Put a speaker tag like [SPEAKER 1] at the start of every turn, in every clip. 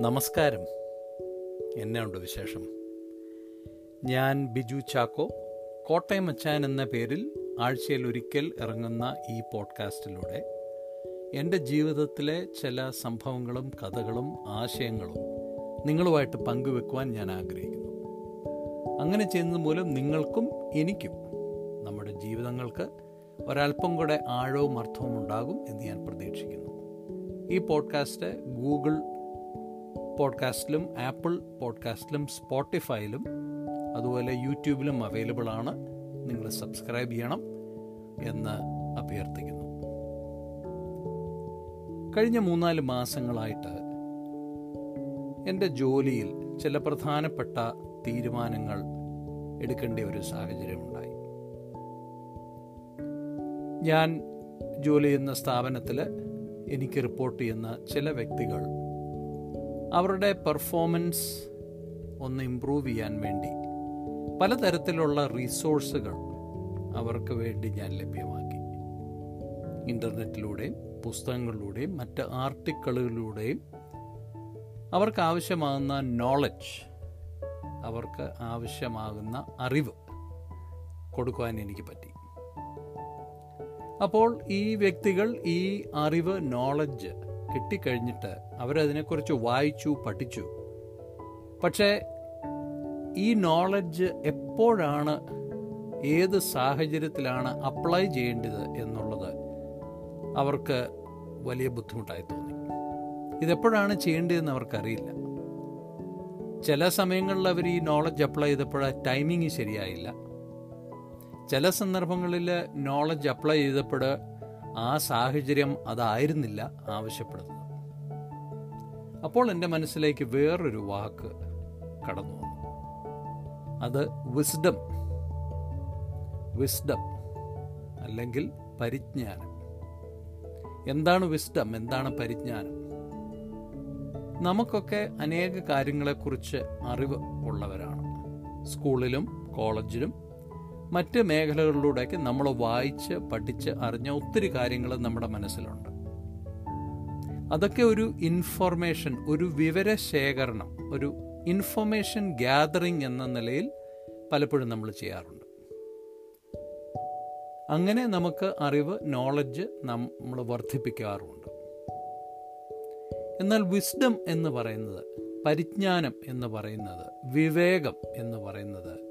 [SPEAKER 1] നമസ്കാരം. എന്നെ ഉണ്ട് വിശേഷം? ഞാൻ ബിജു ചാക്കോ. കോട്ടയം അച്ചാൻ എന്ന പേരിൽ ആഴ്ചയിൽ ഒരിക്കൽ ഇറങ്ങുന്ന ഈ പോഡ്കാസ്റ്റിലൂടെ എന്റെ ജീവിതത്തിലെ ചില സംഭവങ്ങളും കഥകളും ആശയങ്ങളും നിങ്ങളുമായിട്ട് പങ്കുവെക്കുവാൻ ഞാൻ ആഗ്രഹിക്കുന്നു. അങ്ങനെ ചെയ്യുന്നത് മൂലം നിങ്ങൾക്കും എനിക്കും നമ്മുടെ ജീവിതങ്ങൾക്ക് ഒരല്പം കൂടെ ആഴവും അർത്ഥവും ഉണ്ടാകും എന്ന് ഞാൻ പ്രതീക്ഷിക്കുന്നു. ഈ പോഡ്കാസ്റ്റ് ഗൂഗിൾ പോഡ്കാസ്റ്റിലും ആപ്പിൾ പോഡ്കാസ്റ്റിലും സ്പോട്ടിഫൈയിലും അതുപോലെ യൂട്യൂബിലും അവൈലബിൾ ആണ് നിങ്ങൾ സബ്സ്ക്രൈബ് ചെയ്യണം എന്ന് അഭ്യർത്ഥിക്കുന്നു. കഴിഞ്ഞ മൂന്നാൽ മാസങ്ങളായിട്ട് എന്റെ ജോലിയിൽ ചില പ്രധാനപ്പെട്ട തീരുമാനങ്ങൾ എടുക്കേണ്ട ഒരു സാഹചര്യമുണ്ടായി ഞാൻ ജോലി ചെയ്യുന്ന സ്ഥാപനത്തിൽ എനിക്ക് റിപ്പോർട്ട് ചെയ്യുന്ന ചില വ്യക്തികൾ അവരുടെ പെർഫോമൻസ് ഒന്ന് ഇമ്പ്രൂവ് ചെയ്യാൻ വേണ്ടി. പലതരത്തിലുള്ള റിസോഴ്സുകൾ അവർക്ക് വേണ്ടി ഞാൻ ലഭ്യമാക്കി. ഇന്റർനെറ്റിലൂടെയും പുസ്തകങ്ങളിലൂടെയും മറ്റ് ആർട്ടിക്കിളുകളിലൂടെയും അവർക്ക് ആവശ്യമാകുന്ന നോളജ് അവർക്ക് ആവശ്യമാകുന്ന അറിവ് കൊടുക്കുവാൻ എനിക്ക് പറ്റി. അപ്പോൾ ഈ വ്യക്തികൾ ഈ അറിവ് നോളജ് കിട്ടിക്കഴിഞ്ഞിട്ട് അവരതിനെക്കുറിച്ച് വായിച്ചു പഠിച്ചു. പക്ഷേ ഈ നോളജ് എപ്പോഴാണ് ഏത് സാഹചര്യത്തിലാണ് അപ്ലൈ ചെയ്യേണ്ടത് എന്നുള്ളത് അവർക്ക് വലിയ ബുദ്ധിമുട്ടായി തോന്നി. ഇതെപ്പോഴാണ് ചെയ്യേണ്ടതെന്ന് അവർക്കറിയില്ല. ചില സമയങ്ങളിൽ അവർ ഈ നോളജ് അപ്ലൈ ചെയ്തപ്പോൾ ടൈമിങ് ശരിയായില്ല. ചില സന്ദർഭങ്ങളിൽ നോളജ് അപ്ലൈ ചെയ്തപ്പോൾ ആ സാഹചര്യം അതായിരുന്നില്ല ആവശ്യപ്പെടുന്നത്. അപ്പോൾ എന്റെ മനസ്സിലേക്ക് വേറൊരു വാക്ക് കടന്നു വന്നു. അത് വിസ്ഡം വിസ്ഡം അല്ലെങ്കിൽ പരിജ്ഞാനം. എന്താണ് വിസ്ഡം എന്താണ് പരിജ്ഞാനം? നമുക്കൊക്കെ അനേക കാര്യങ്ങളെക്കുറിച്ച് അറിവ് ഉള്ളവരാണ്. സ്കൂളിലും കോളേജിലും മറ്റ് മേഖലകളിലൂടെയൊക്കെ നമ്മൾ വായിച്ച് പഠിച്ച് അറിഞ്ഞ ഒത്തിരി കാര്യങ്ങൾ നമ്മുടെ മനസ്സിലുണ്ട്. അതൊക്കെ ഒരു ഇൻഫർമേഷൻ ഒരു വിവരശേഖരണം ഒരു ഇൻഫർമേഷൻ ഗ്യാതറിംഗ് എന്ന നിലയിൽ പലപ്പോഴും നമ്മൾ ചെയ്യാറുണ്ട്. അങ്ങനെ നമുക്ക് അറിവ് നോളജ് നമ്മൾ വർദ്ധിപ്പിക്കാറുമുണ്ട് എന്നാൽ വിസ്ഡം എന്ന് പറയുന്നത് പരിജ്ഞാനം എന്ന് പറയുന്നത് വിവേകം എന്ന് പറയുന്നത്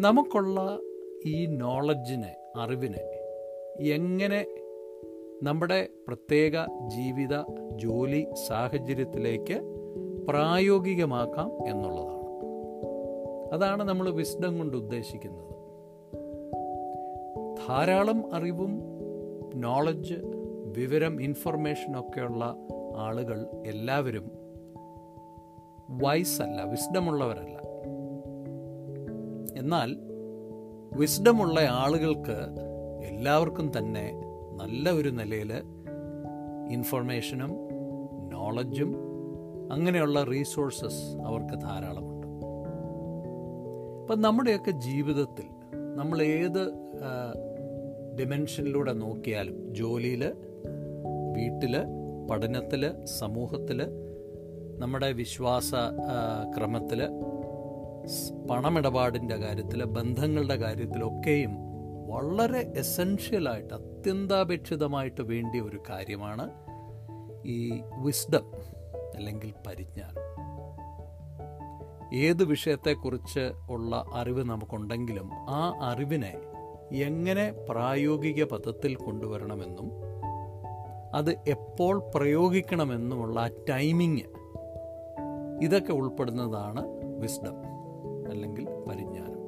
[SPEAKER 1] നമുക്കുള്ള ഈ നോളജിനെ അറിവിനെ എങ്ങനെ നമ്മുടെ പ്രത്യേക ജീവിത ജോലി സാഹചര്യത്തിലേക്ക് പ്രായോഗികമാക്കാം എന്നുള്ളതാണ്. അതാണ് നമ്മൾ വിസ്ഡം കൊണ്ട് ഉദ്ദേശിക്കുന്നത്. ധാരാളം അറിവും നോളജ് വിവരം ഇൻഫർമേഷനൊക്കെയുള്ള ആളുകൾ എല്ലാവരും വൈസ് അല്ല വിസ്ഡമുള്ളവരല്ല എന്നാൽ വിസ്ഡമുള്ള ആളുകൾക്ക് എല്ലാവർക്കും തന്നെ നല്ല ഒരു നിലയിൽ ഇൻഫർമേഷനും നോളജും അങ്ങനെയുള്ള റീസോഴ്സസ് അവർക്ക് ധാരാളമുണ്ട്. അപ്പം നമ്മുടെയൊക്കെ ജീവിതത്തിൽ നമ്മൾ ഏത് ഡിമെൻഷനിലൂടെ നോക്കിയാലും ജോലിയിൽ വീട്ടിൽ പഠനത്തിൽ സമൂഹത്തിൽ നമ്മുടെ വിശ്വാസ ക്രമത്തിൽ പണമിടപാടിന്റെ കാര്യത്തിൽ ബന്ധങ്ങളുടെ കാര്യത്തിലൊക്കെയും വളരെ എസെൻഷ്യലായിട്ട് അത്യന്താപേക്ഷിതമായിട്ട് വേണ്ടിയ ഒരു കാര്യമാണ് ഈ വിസ്ഡം അല്ലെങ്കിൽ പരിജ്ഞാനം. ഏത് വിഷയത്തെക്കുറിച്ച് ഉള്ള അറിവ് നമുക്കുണ്ടെങ്കിലും ആ അറിവിനെ എങ്ങനെ പ്രായോഗിക പദത്തിൽ കൊണ്ടുവരണമെന്നും അത് എപ്പോൾ പ്രയോഗിക്കണമെന്നുമുള്ള ആ ടൈമിങ് ഇതൊക്കെ ഉൾപ്പെടുന്നതാണ് വിസ്ഡം അല്ലെങ്കിൽ പരിജ്ഞാനം.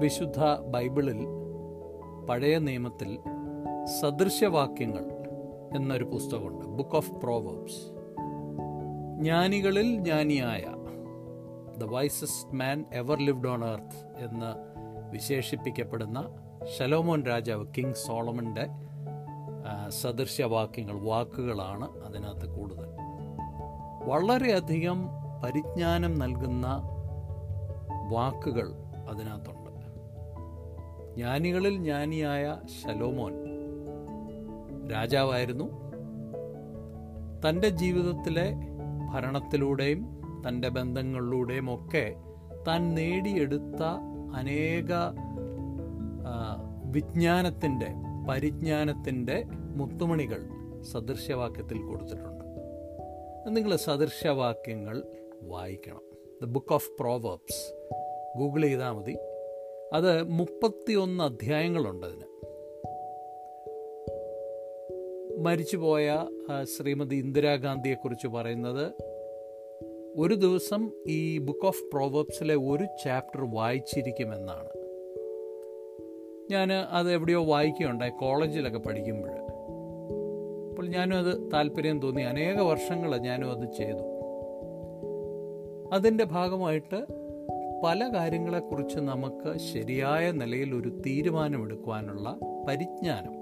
[SPEAKER 1] വിശുദ്ധ ബൈബിളിൽ പഴയ നിയമത്തിൽ സദൃശ്യവാക്യങ്ങൾ എന്നൊരു പുസ്തകമുണ്ട്. ബുക്ക് ഓഫ് പ്രോവേബ്സ് ജ്ഞാനികളിൽ ജ്ഞാനിയായ the wisest man ever lived on earth എന്ന് വിശേഷിപ്പിക്കപ്പെടുന്ന ശലോമോൻ രാജാവ് കിങ് സോളമന്റെ സദൃശ്യവാക്യങ്ങൾ വാക്കുകളാണ് അതിനകത്ത് കൂടുതൽ. വളരെയധികം പരിജ്ഞാനം നൽകുന്ന വാക്കുകൾ അതിനകത്തുണ്ട്. ജ്ഞാനികളിൽ ജ്ഞാനിയായ ശലോമോൻ രാജാവായിരുന്നു. തന്റെ ജീവിതത്തിലെ ഭരണത്തിലൂടെയും തന്റെ ബന്ധങ്ങളിലൂടെയും ഒക്കെ താൻ നേടിയെടുത്ത അനേക വിജ്ഞാനത്തിന്റെ പരിജ്ഞാനത്തിന്റെ മുത്തുമണികൾ സദൃശ്യവാക്യത്തിൽ കൊടുത്തിട്ടുണ്ട്. നിങ്ങൾ സദൃശ്യവാക്യങ്ങൾ വായിക്കണം. The book of proverbs Google ചെയ്താൽ മതി. അത് മുപ്പത്തിയൊന്ന് അധ്യായങ്ങളുണ്ട് അതിന്. മരിച്ചുപോയ ശ്രീമതി ഇന്ദിരാഗാന്ധിയെക്കുറിച്ച് പറയുന്നത് ഒരു ദിവസം ഈ ബുക്ക് ഓഫ് പ്രോവേബ്സിലെ ഒരു ചാപ്റ്റർ വായിച്ചിരിക്കുമെന്നാണ്. ഞാൻ അത് എവിടെയോ വായിക്കുകയുണ്ടായി കോളേജിലൊക്കെ പഠിക്കുമ്പോൾ. അപ്പോൾ ഞാനും അത് താല്പര്യം തോന്നി. അനേക വർഷങ്ങൾ ഞാനും അത് ചെയ്തു. അതിന്റെ ഭാഗമായിട്ട് പല കാര്യങ്ങളെക്കുറിച്ച് നമുക്ക് ശരിയായ നിലയിൽ ഒരു തീരുമാനമെടുക്കുവാനുള്ള പരിജ്ഞാനം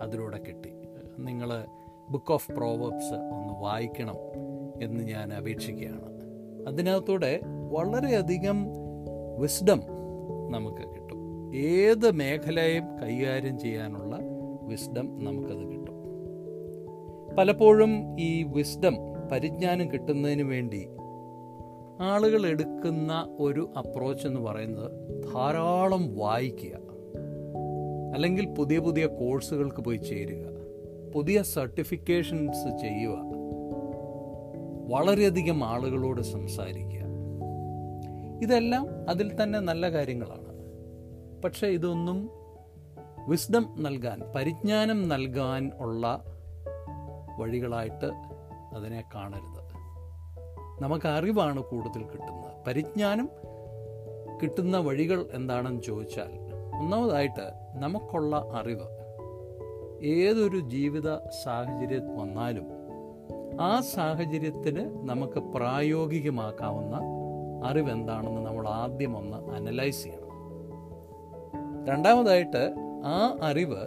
[SPEAKER 1] അതിലൂടെ കിട്ടി. നിങ്ങൾ ബുക്ക് ഓഫ് പ്രോവേബ്സ് ഒന്ന് വായിക്കണം എന്ന് ഞാൻ അപേക്ഷിക്കുകയാണ്. അതിനകത്തൂടെ വളരെയധികം വിസ്ഡം നമുക്ക് കിട്ടും. ഏത് മേഖലയും കൈകാര്യം ചെയ്യാനുള്ള വിസ്ഡം നമുക്കത് കിട്ടും. പലപ്പോഴും ഈ വിസ്ഡം പരിജ്ഞാനം കിട്ടുന്നതിന് വേണ്ടി ആളുകൾ എടുക്കുന്ന ഒരു അപ്രോച്ച് എന്ന് പറയുന്നത് ധാരാളം വായിക്കുക. അല്ലെങ്കിൽ പുതിയ പുതിയ കോഴ്സുകൾക്ക് പോയി ചേരുക. പുതിയ സർട്ടിഫിക്കേഷൻസ് ചെയ്യുക. വളരെയധികം ആളുകളോട് സംസാരിക്കുക. ഇതെല്ലാം അതിൽ തന്നെ നല്ല കാര്യങ്ങളാണ്. പക്ഷേ ഇതൊന്നും വിസ്ഡം നൽകാൻ പരിജ്ഞാനം നൽകാൻ ഉള്ള വഴികളായിട്ട് അതിനെ കാണരുത്. നമുക്ക് അറിവാണ് കൂടുതൽ കിട്ടുന്നത്. പരിജ്ഞാനം കിട്ടുന്ന വഴികൾ എന്താണെന്ന് ചോദിച്ചാൽ ഒന്നാമതായിട്ട് നമുക്കുള്ള അറിവ്. ഏതൊരു ജീവിത സാഹചര്യം വന്നാലും ആ സാഹചര്യത്തിന് നമുക്ക് പ്രായോഗികമാക്കാവുന്ന അറിവെന്താണെന്ന് നമ്മൾ ആദ്യം ഒന്ന് അനലൈസ് ചെയ്യണം. രണ്ടാമതായിട്ട് ആ അറിവ്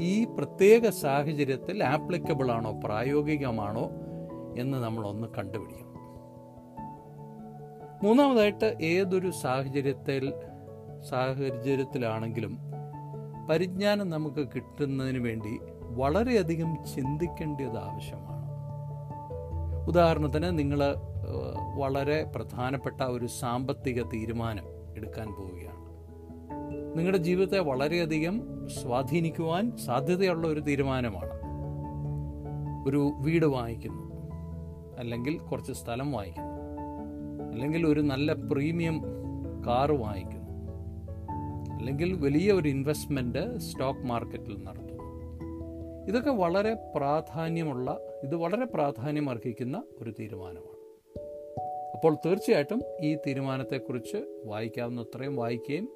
[SPEAKER 1] ഈ പ്രത്യേക സാഹചര്യത്തിൽ ആപ്ലിക്കബിൾ ആണോ പ്രായോഗികമാണോ എന്ന് നമ്മളൊന്ന് കണ്ടുപിടിക്കണം. മൂന്നാമതായിട്ട് ഏതൊരു സാഹചര്യത്തിൽ സാഹചര്യത്തിലാണെങ്കിലും പരിജ്ഞാനം നമുക്ക് കിട്ടുന്നതിന് വേണ്ടി വളരെയധികം ചിന്തിക്കേണ്ടത് ആവശ്യമാണ്. ഉദാഹരണത്തിന് നിങ്ങൾ വളരെ പ്രധാനപ്പെട്ട ഒരു സാമ്പത്തിക തീരുമാനം എടുക്കാൻ പോവുകയാണ്. നിങ്ങളുടെ ജീവിതത്തെ വളരെയധികം സ്വാധീനിക്കുവാൻ സാധ്യതയുള്ള ഒരു തീരുമാനമാണ്. ഒരു വീട് വാങ്ങിക്കുന്നു അല്ലെങ്കിൽ കുറച്ച് സ്ഥലം വാങ്ങിക്കുന്നു. അല്ലെങ്കിൽ ഒരു നല്ല പ്രീമിയം കാറ് വാങ്ങിക്കുന്നു. അല്ലെങ്കിൽ വലിയ ഒരു ഇൻവെസ്റ്റ്മെന്റ് സ്റ്റോക്ക് മാർക്കറ്റിൽ നടത്തുന്നു. ഇതൊക്കെ വളരെ പ്രാധാന്യമുള്ള ഇത് വളരെ പ്രാധാന്യം അർഹിക്കുന്ന ഒരു തീരുമാനമാണ്. അപ്പോൾ തീർച്ചയായിട്ടും ഈ തീരുമാനത്തെക്കുറിച്ച് വായിക്കാവുന്നത്രയും വായിക്കുകയും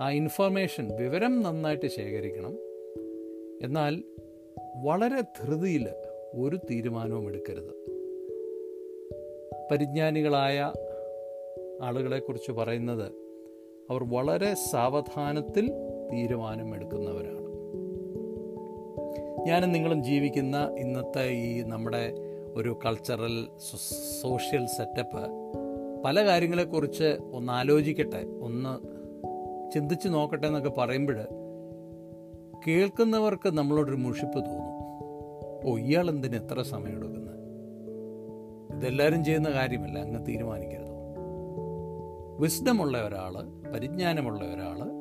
[SPEAKER 1] ആ ഇൻഫർമേഷൻ വിവരം നന്നായിട്ട് ശേഖരിക്കണം. എന്നാൽ വളരെ ധൃതിയിൽ ഒരു തീരുമാനവും എടുക്കരുത്. പരിജ്ഞാനികളായ ആളുകളെക്കുറിച്ച് പറയുന്നത് അവർ വളരെ സാവധാനത്തിൽ തീരുമാനമെടുക്കുന്നവരാണ്. ഞാനും നിങ്ങളും ജീവിക്കുന്ന ഇന്നത്തെ ഈ നമ്മുടെ ഒരു കൾച്ചറൽ സോഷ്യൽ സെറ്റപ്പ് പല കാര്യങ്ങളെക്കുറിച്ച് ഒന്ന് ആലോചിക്കട്ടെ ഒന്ന് ചിന്തിച്ച് നോക്കട്ടെ എന്നൊക്കെ പറയുമ്പോൾ കേൾക്കുന്നവർക്ക് നമ്മളോടൊരു മുഷിപ്പ് തോന്നും. ഓ ഇയാൾ എന്തിന് എത്ര സമയം എടുക്കുന്നത് ഇതെല്ലാവരും ചെയ്യുന്ന കാര്യമല്ല അങ്ങ് തീരുമാനിക്കരുത്. വിസ്ഡമുള്ള ഒരാൾ പരിജ്ഞാനമുള്ള ഒരാൾ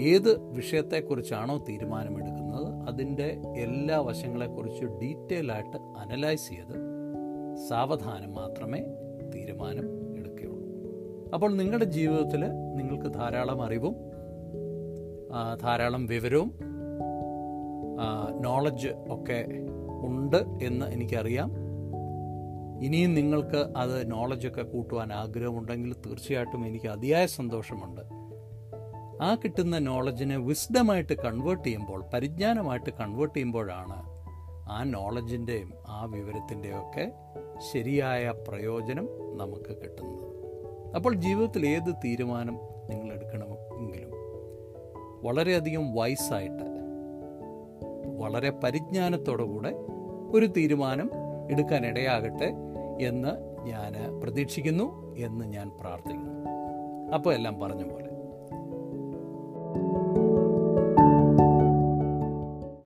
[SPEAKER 1] ഏത് വിഷയത്തെക്കുറിച്ചാണോ തീരുമാനമെടുക്കുന്നത് അതിന്റെ എല്ലാ വശങ്ങളെക്കുറിച്ച് ഡീറ്റെയിൽ ആയിട്ട് അനലൈസ് ചെയ്ത് സാവധാനം മാത്രമേ തീരുമാനം എടുക്കുകയുള്ളൂ. അപ്പോൾ നിങ്ങളുടെ ജീവിതത്തിൽ നിങ്ങൾക്ക് ധാരാളം അറിവും ധാരാളം വിവരവും നോളജ് ഒക്കെ ഉണ്ട് എന്ന് എനിക്കറിയാം. ഇനിയും നിങ്ങൾക്ക് അത് നോളജൊക്കെ കൂട്ടുവാൻ ആഗ്രഹമുണ്ടെങ്കിൽ തീർച്ചയായിട്ടും എനിക്ക് അതിയായ സന്തോഷമുണ്ട്. ആ കിട്ടുന്ന നോളജിനെ വിസ്ഡമായിട്ട് കൺവേർട്ട് ചെയ്യുമ്പോൾ പരിജ്ഞാനമായിട്ട് കൺവേർട്ട് ചെയ്യുമ്പോഴാണ് ആ നോളജിന്റെയും ആ വിവരത്തിന്റെയും ഒക്കെ ശരിയായ പ്രയോജനം നമുക്ക് കിട്ടുന്നത്. അപ്പോൾ ജീവിതത്തിൽ ഏത് തീരുമാനം നിങ്ങൾ എടുക്കണമെങ്കിലും വളരെയധികം വയസ്സായിട്ട് വളരെ പരിജ്ഞാനത്തോടു കൂടെ ഒരു തീരുമാനം എടുക്കാൻ ഇടയാകട്ടെ എന്ന് ഞാൻ പ്രതീക്ഷിക്കുന്നു എന്ന് ഞാൻ പ്രാർത്ഥിക്കുന്നു. അപ്പോൾ എല്ലാം പറഞ്ഞ പോലെ.